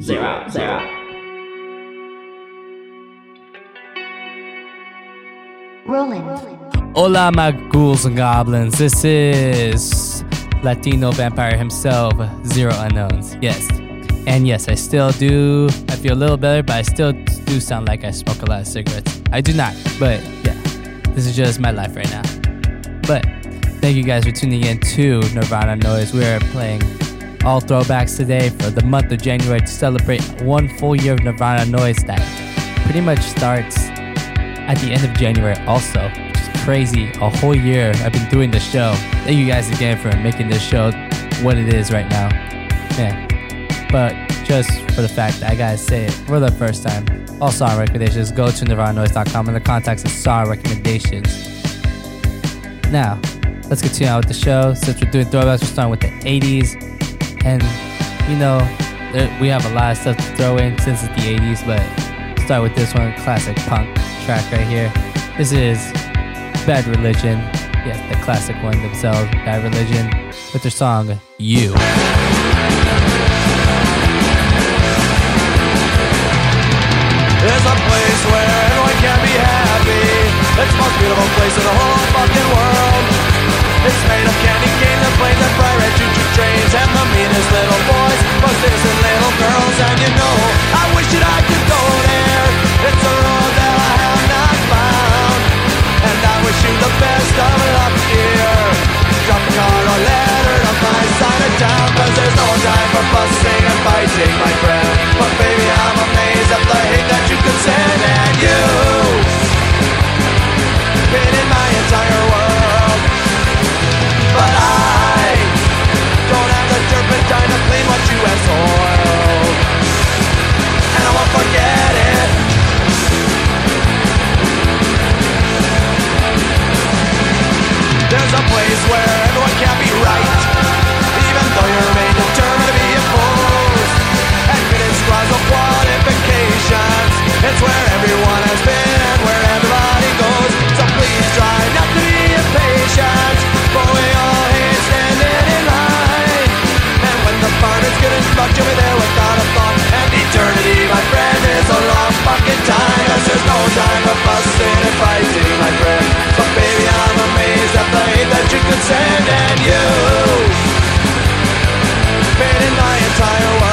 zero, zero. Rolling. Hola, my ghouls and goblins. This is Latino vampire himself, Zero Unknowns. Yes. And yes, I still do. I feel a little better, but I still do sound like I smoke a lot of cigarettes. I do not, but yeah, this is just my life right now. But thank you guys for tuning in to Nirvana Noize. We are playing all throwbacks today for the month of January to celebrate one full year of Nirvana Noize that pretty much starts at the end of January also. Which is crazy. A whole year I've been doing this show. Thank you guys again for making this show what it is right now. Man. But just for the fact that I gotta say it for the first time, all song recommendations go to nirvananoize.com and the contacts of song recommendations. Now, let's continue on with the show. Since we're doing throwbacks, we're starting with the 80s. And, you know, we have a lot of stuff to throw in since it's the 80s, but start with this one classic punk track right here. This is Bad Religion. Yes, the classic one themselves, Bad Religion, with their song You. There's a place where everyone can be happy. It's the most beautiful place in the whole fucking world. It's made of candy choo-choo trains and the meanest little boys, most innocent little girls. And you know, I wish that I could go there. It's a road that I have not found, and I wish you the best of luck here. Drop a card or letter on my side of town, 'cause there's no time for fussing and fighting, my friend. But baby, I'm amazed at the hate that you can send, and you been in my entire world. Place where everyone can be right, even though you remain determined to be opposed. Admitted squads of qualifications. It's where everyone has been and where everybody goes. So please try not to be impatient, for we all hate standing in line. And when the fun is good and fucked, you'll be there without a thought. And eternity, my friend, is a long fucking time. Cause there's no time for fussing could send. And you, in my entire world.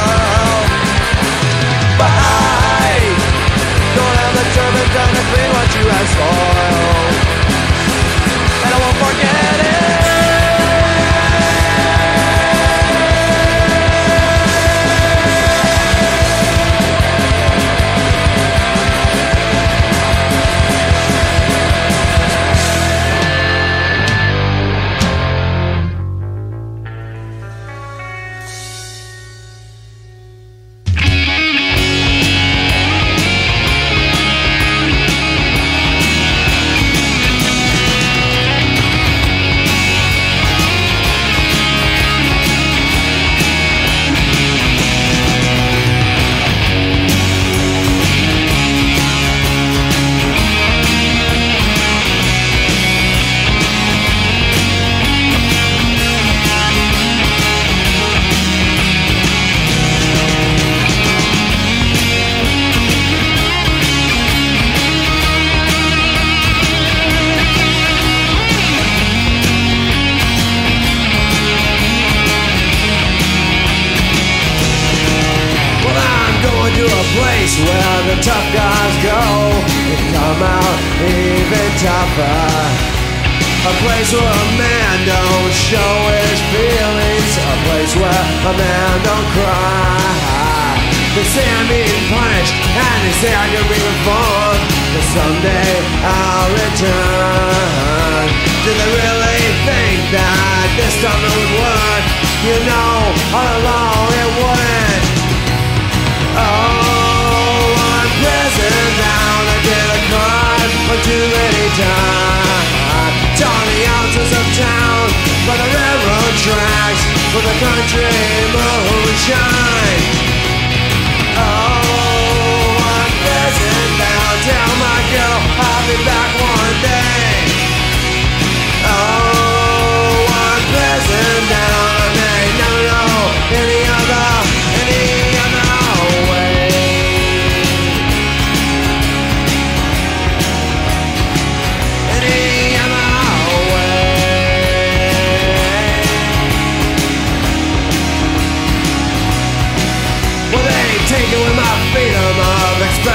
You know, all along it wouldn't. Oh, one prison down, I did a crime for too many times. Torn the ounces of town by the railroad tracks for the country moonshine. Oh, one prison down, tell my girl I'll be back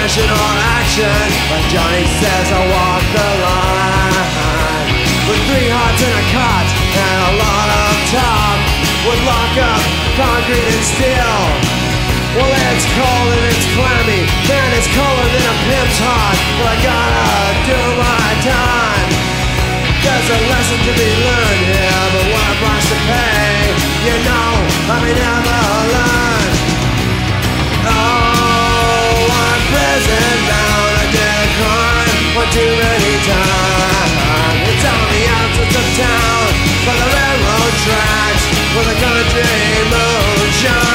action. Like Johnny says, I walk the line. With three hearts in a cot and a lot of talk. Would lock up concrete and steel. Well, it's cold and it's clammy. Man, it's colder than a pimp's heart. But I gotta do my time. There's a lesson to be learned here, but what a price to pay. You know, I may never learn. Oh, Did a one too many times. It's on the outskirts of town, by the railroad tracks, where the country moonshine.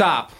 Stop.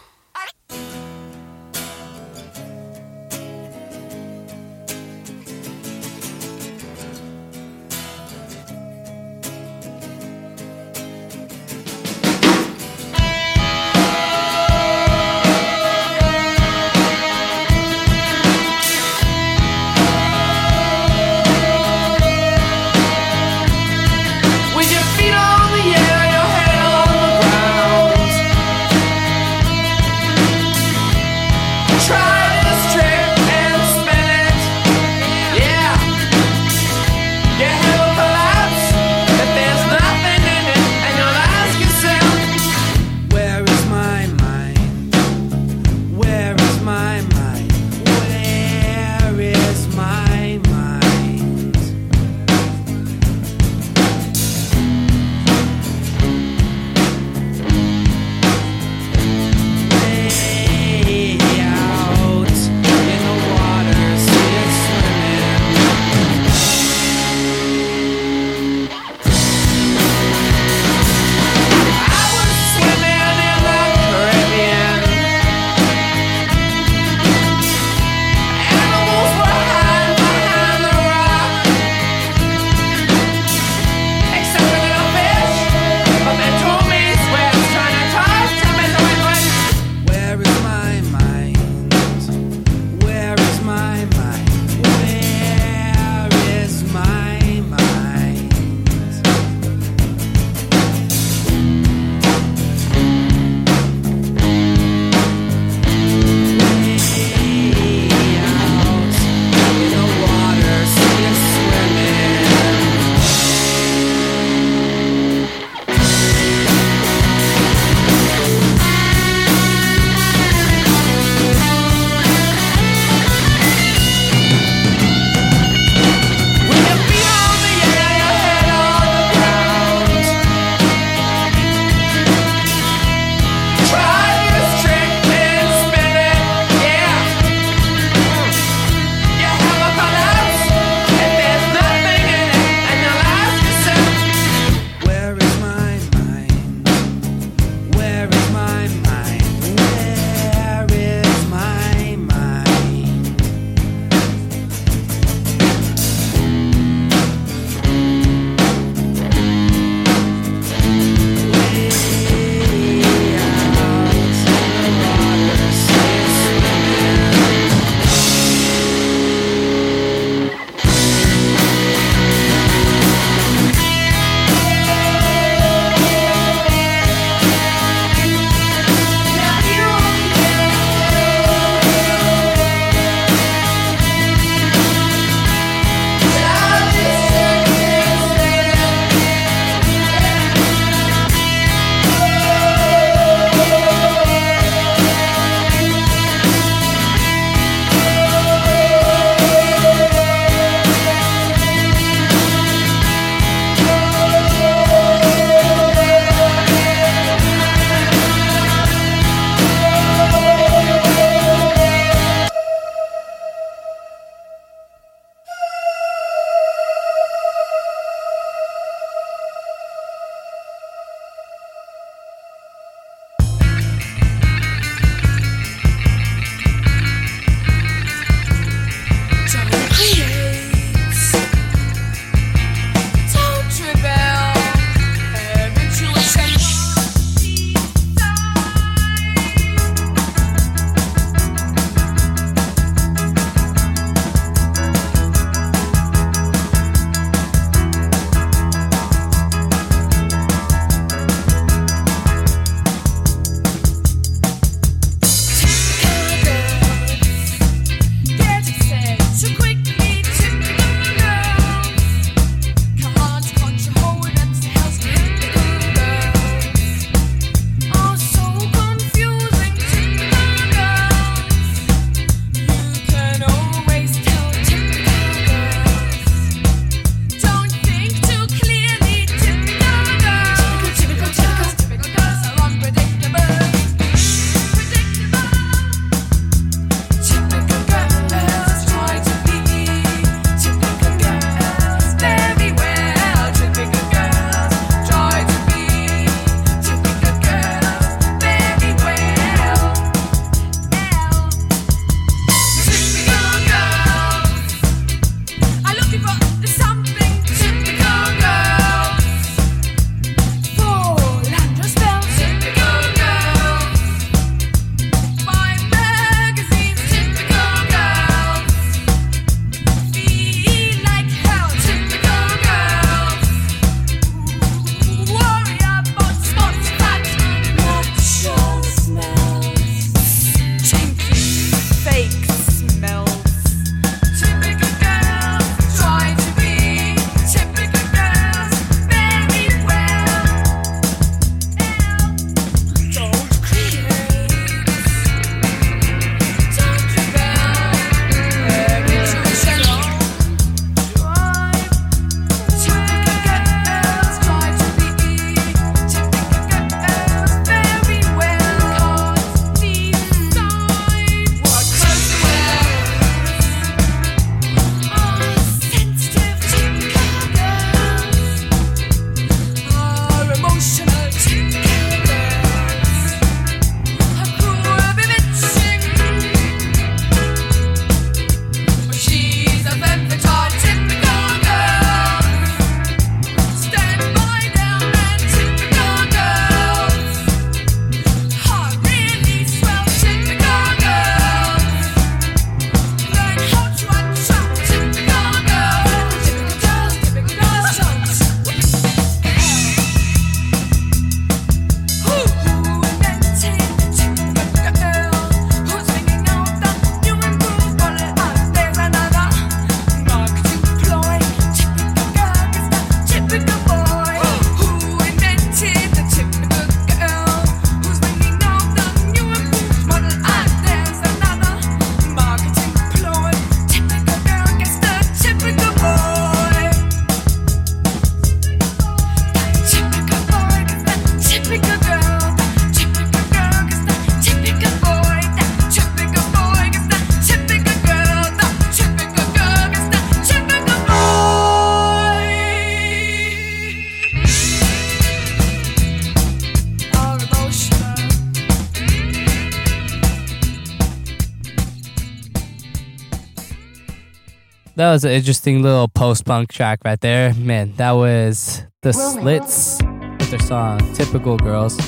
That was an interesting little post punk track right there. Man, that was the. Slits with their song "Typical Girls,"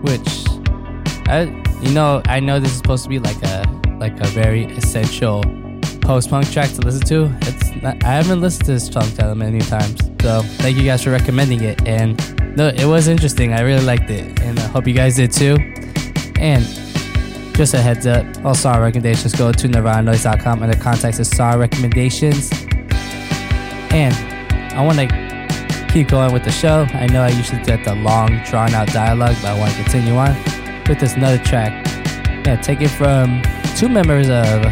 which I, you know, I know this is supposed to be like a like a very essential post punk track to listen to. It's not, I haven't listened to this song that many times, so thank you guys for recommending it. And no, it was interesting. I really liked it, and I hope you guys did too. And just a heads up, all song recommendations go to nirvananoize.com and the contact is song recommendations. And I want to keep going with the show. I know I usually get the long, drawn out dialogue, but I want to continue on with this another track. Yeah, take it from two members of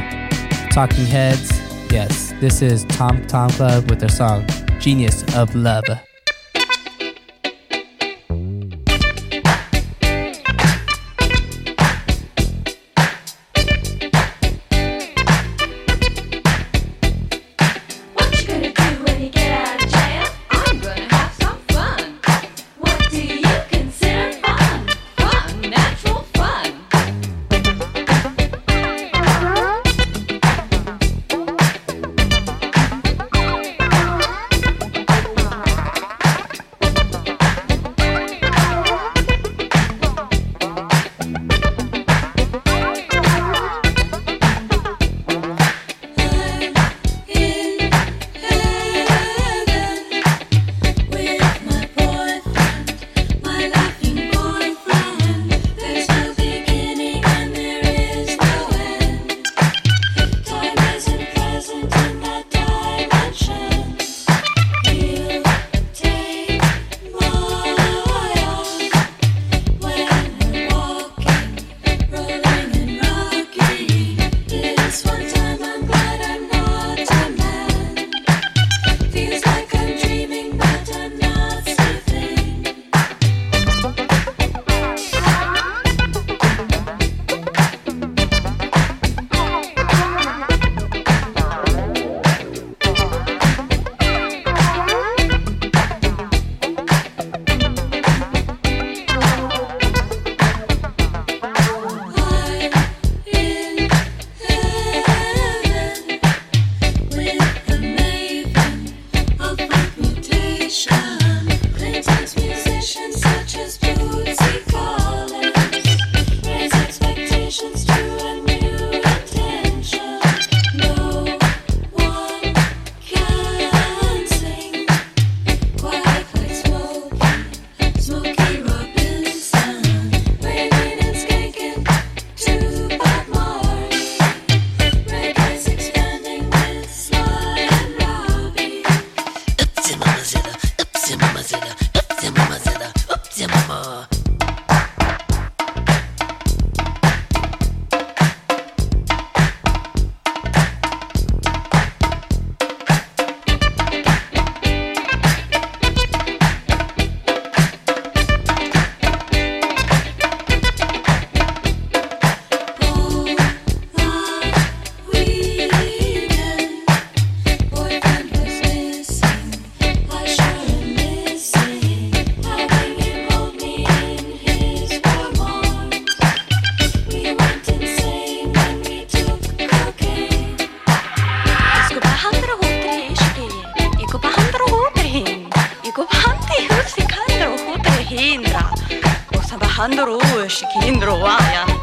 Talking Heads. Yes, this is Tom Tom Club with their song Genius of Love. 만들어 시킨 들어와야.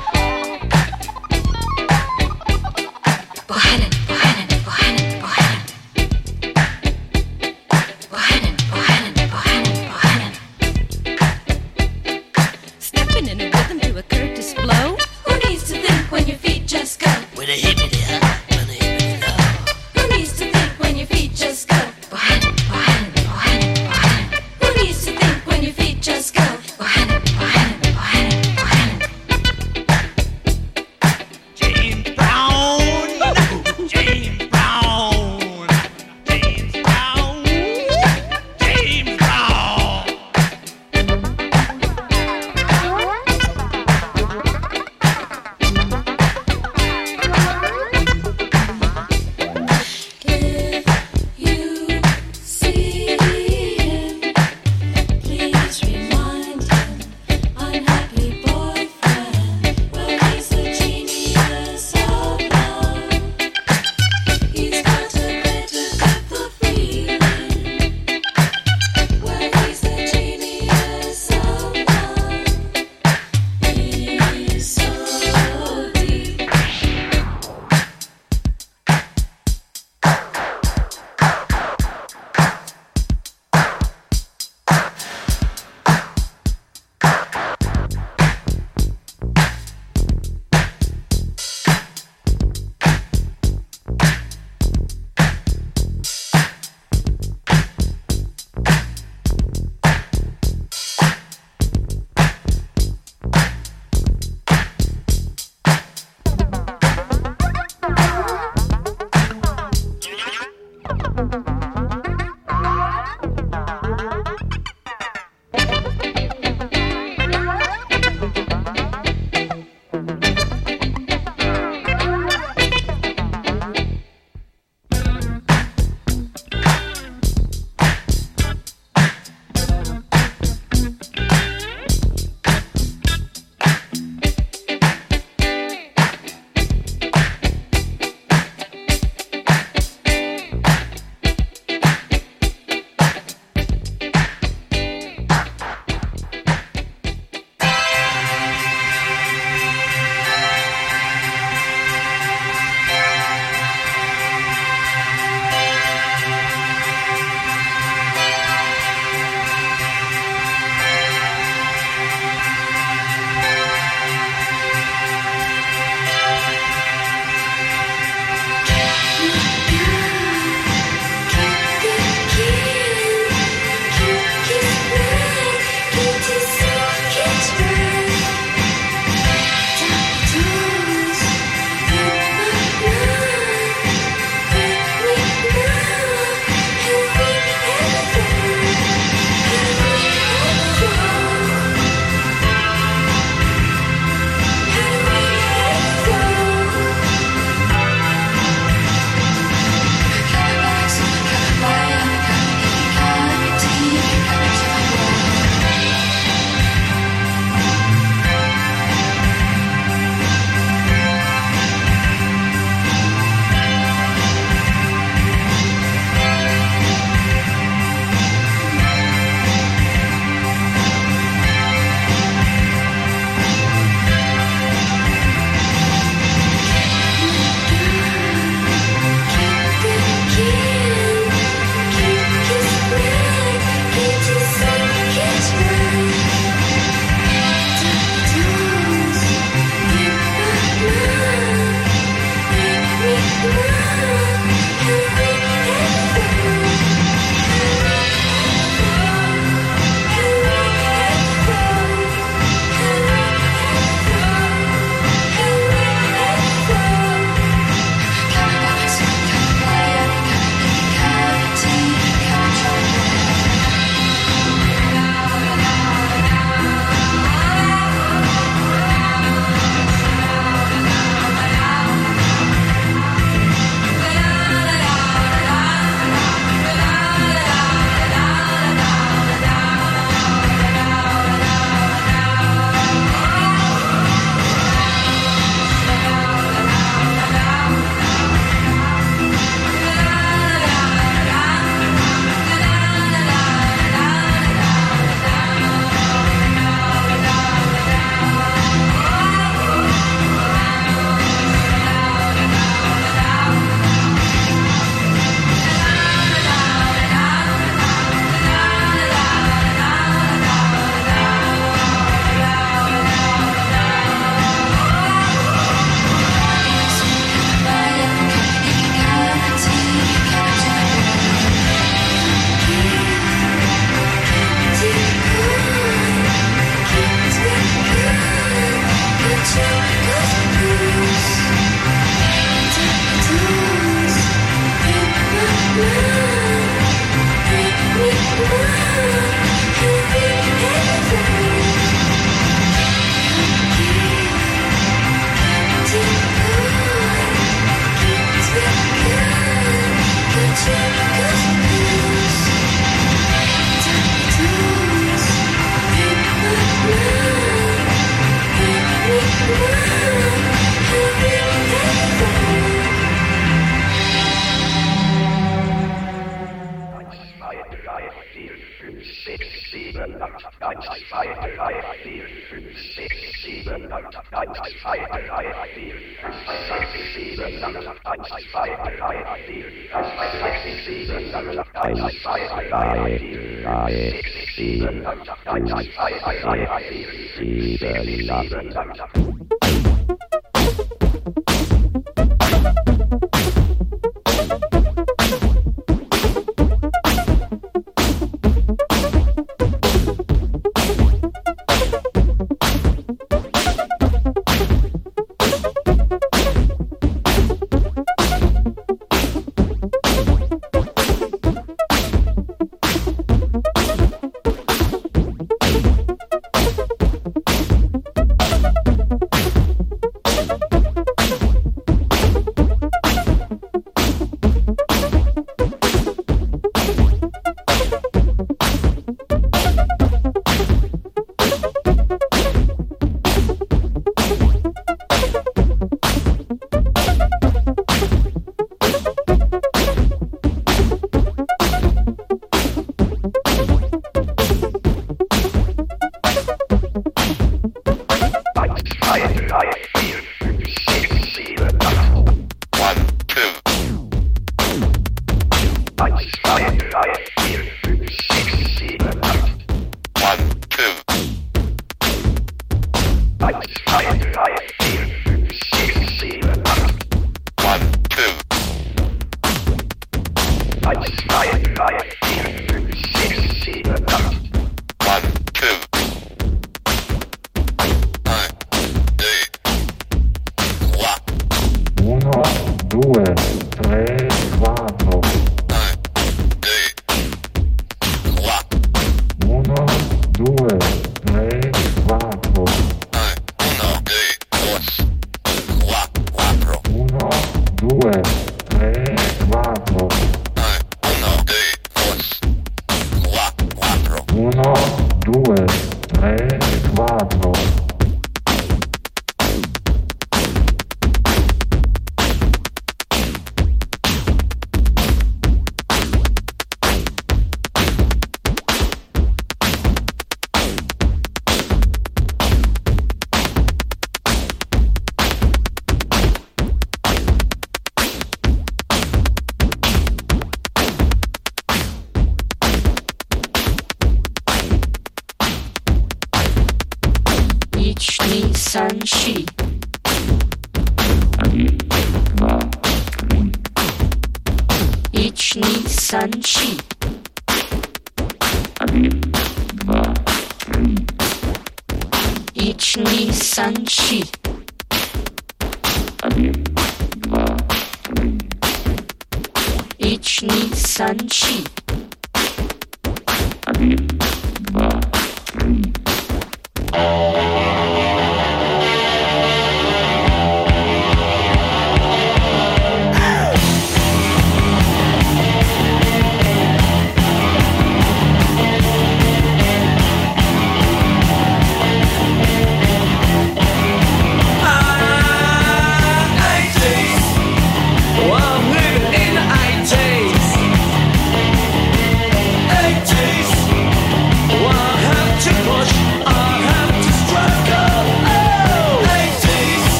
Uno,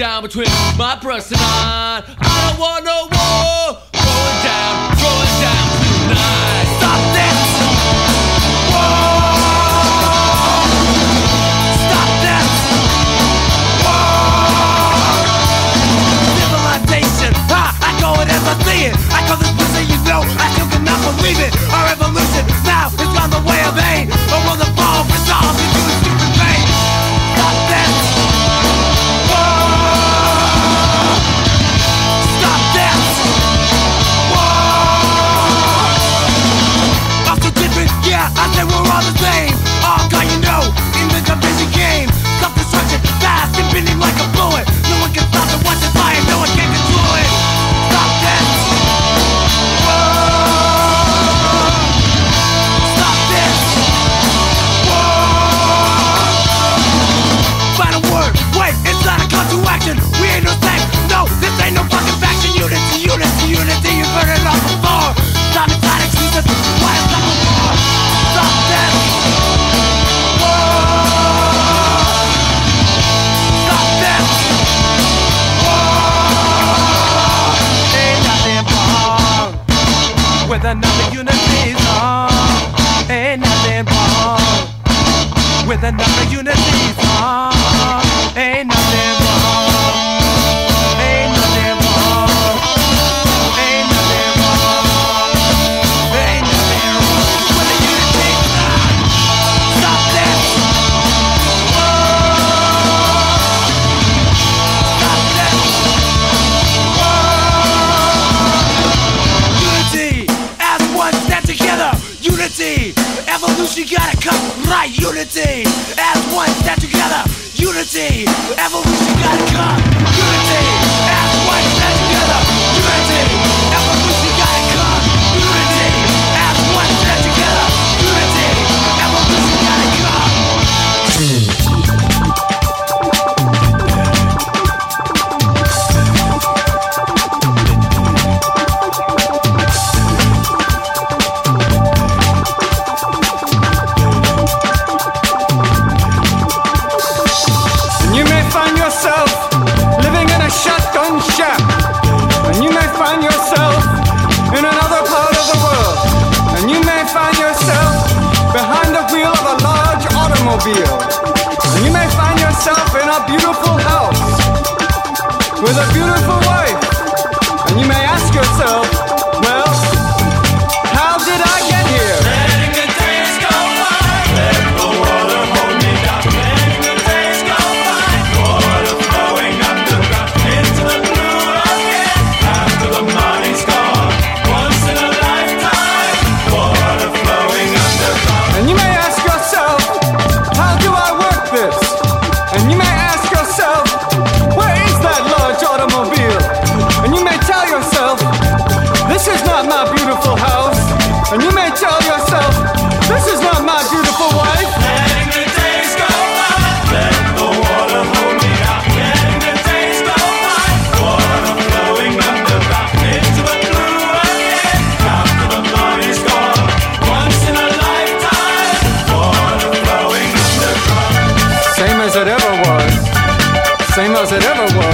down between my breasts and mine. I don't want no war. Going down, going down tonight. Stop this! Whoa! Stop this! Whoa! Civilization, ha! I go it as I see it. I call this pussy, you know, I still cannot believe it. Our revolution now has gone the way of aid. I want the ever was.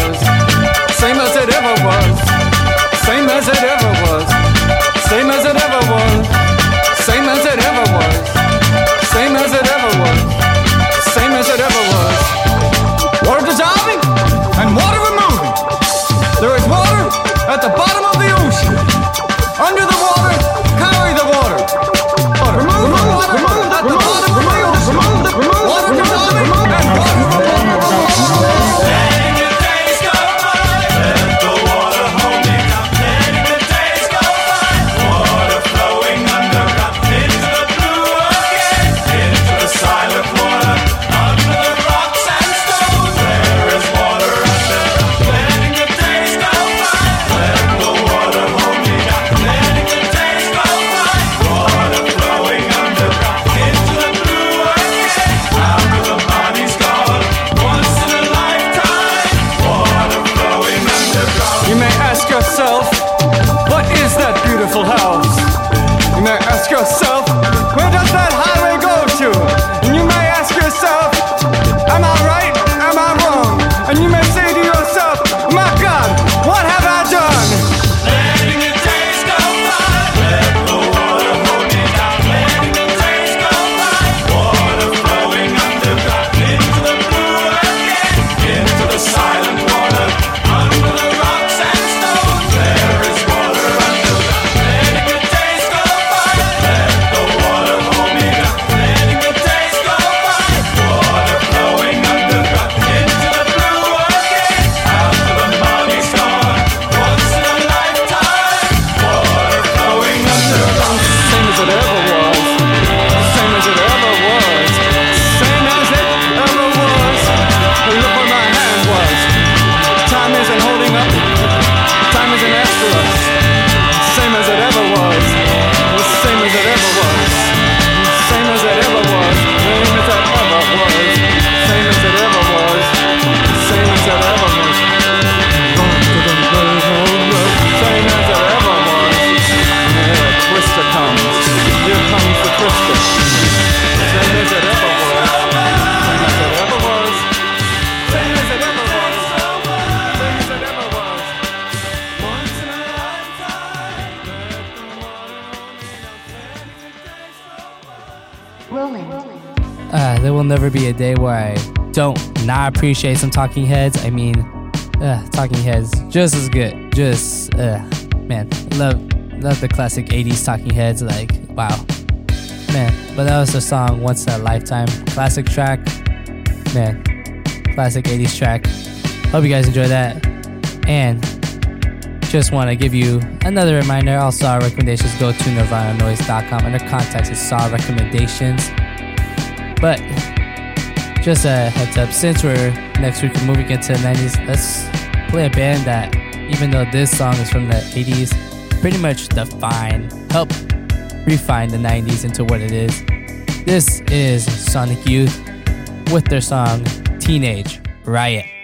Appreciate some Talking Heads. I mean, uh, Talking Heads just as good. Just uh, man, love love the classic '80s Talking Heads. Like wow, man. But that was the song "Once in a Lifetime" classic track. Man, classic '80s track. Hope you guys enjoy that. And just want to give you another reminder. All star recommendations go to nirvananoize.com. Under contacts is star recommendations. Just a heads up, since we're next week moving into the 90s, let's play a band that, even though this song is from the 80s, pretty much define, help refine the 90s into what it is. This is Sonic Youth with their song Teenage Riot.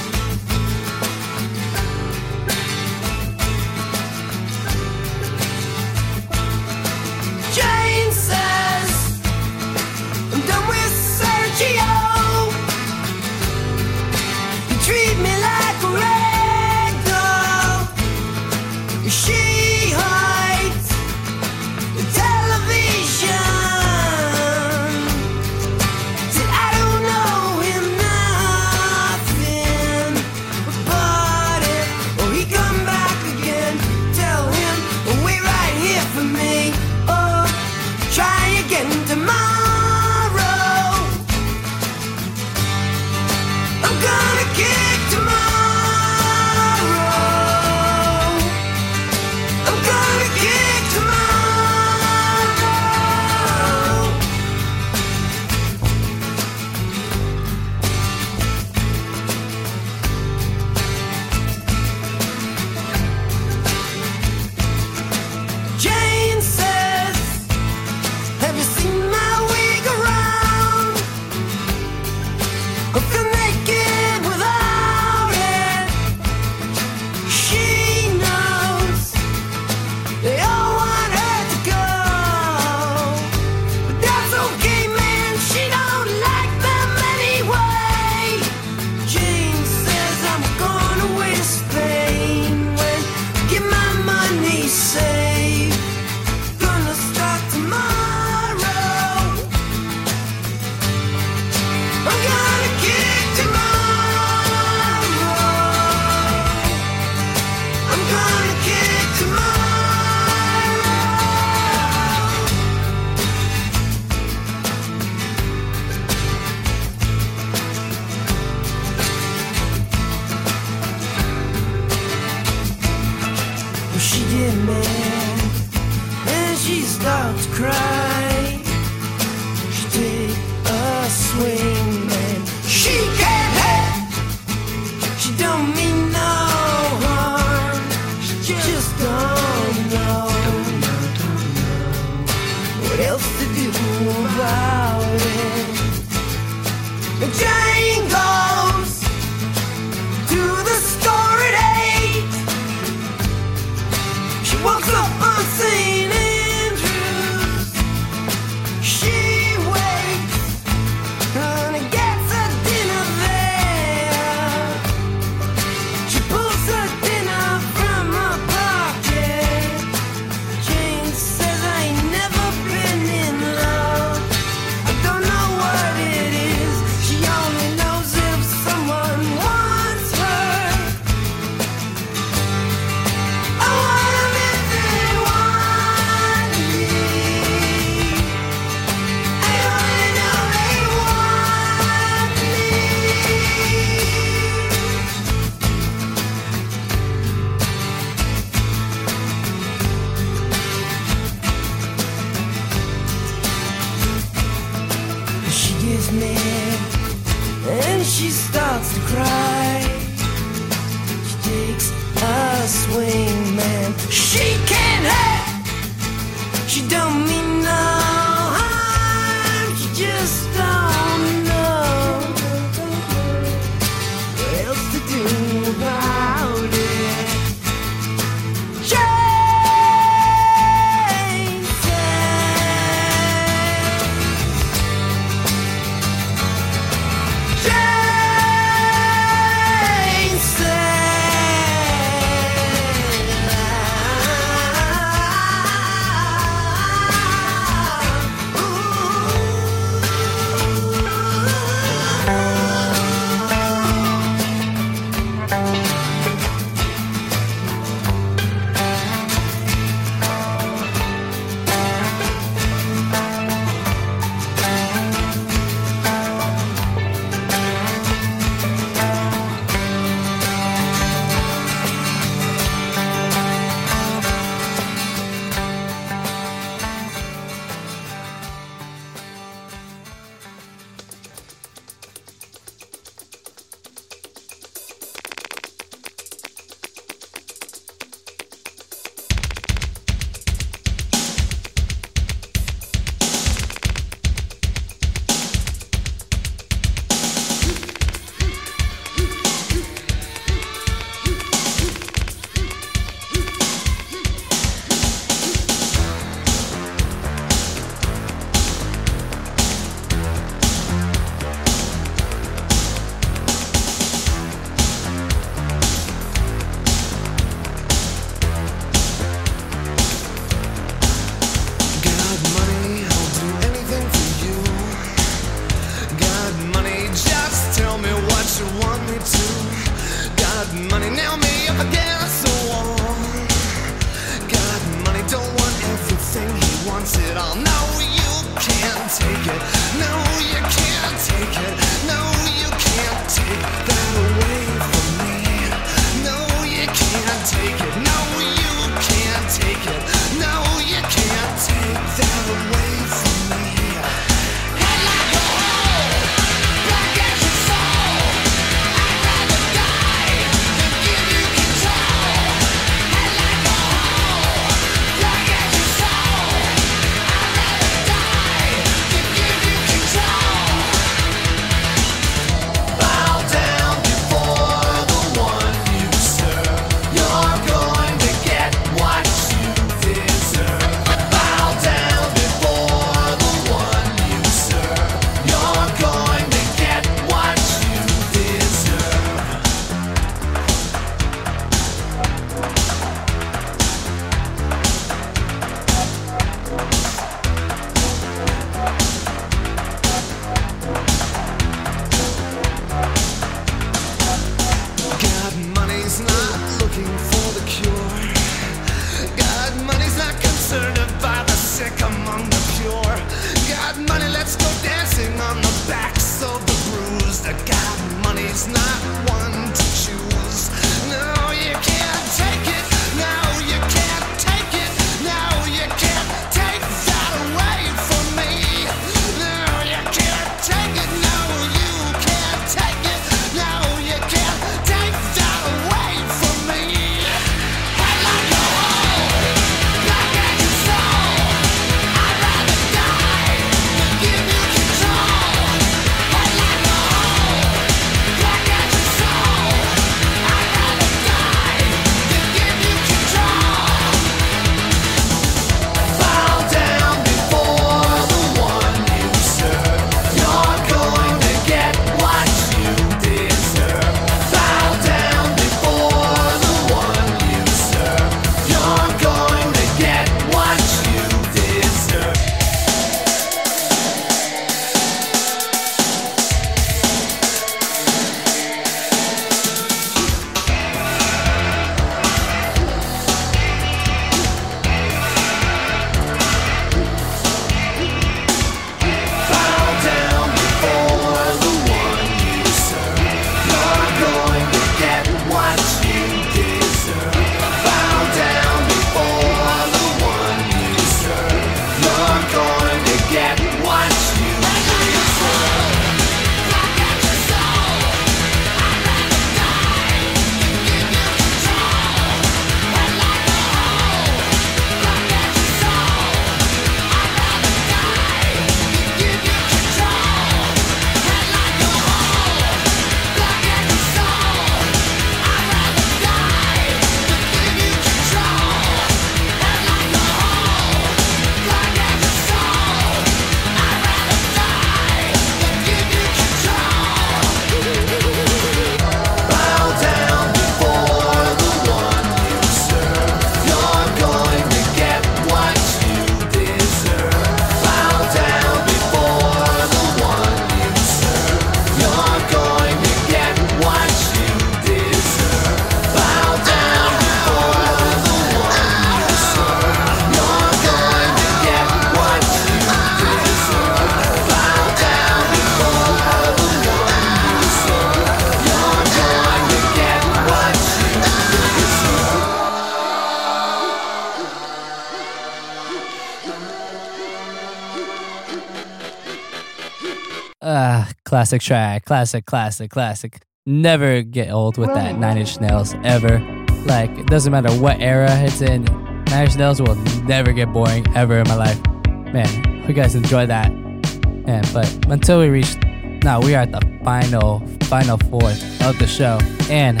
Classic track, classic, classic, classic. Never get old with that Nine Inch Nails ever. Like, it doesn't matter what era it's in, Nine Inch Nails will never get boring ever in my life. Man, hope you guys enjoy that. And but until we reach, now we are at the final, final fourth of the show, and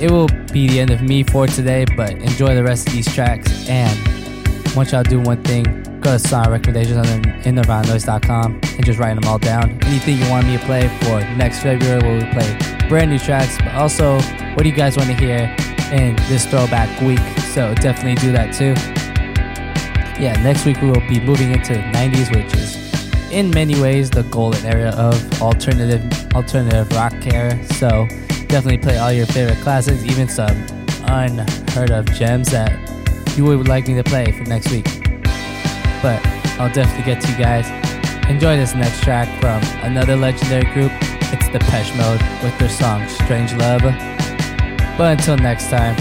it will be the end of me for today. But enjoy the rest of these tracks, and want y'all do one thing. Go to song recommendations on in InNirvanaNoise.com and just writing them all down. Anything you want me to play for next February, where we play brand new tracks, but also what do you guys want to hear in this throwback week? So definitely do that too. Yeah, next week we will be moving into the 90s, which is in many ways the golden era of alternative alternative rock era. So definitely play all your favorite classics, even some unheard of gems that you would like me to play for next week. I'll definitely get to you guys. Enjoy this next track from another legendary group. It's Depeche Mode with their song Strangelove. But until next time,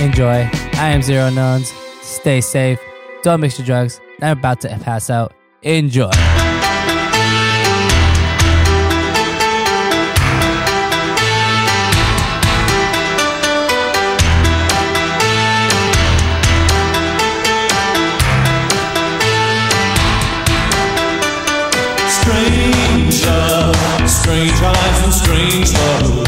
enjoy. I am Zero Knowns. Stay safe. Don't mix your drugs. I'm about to pass out. Enjoy. Strange eyes and strange love,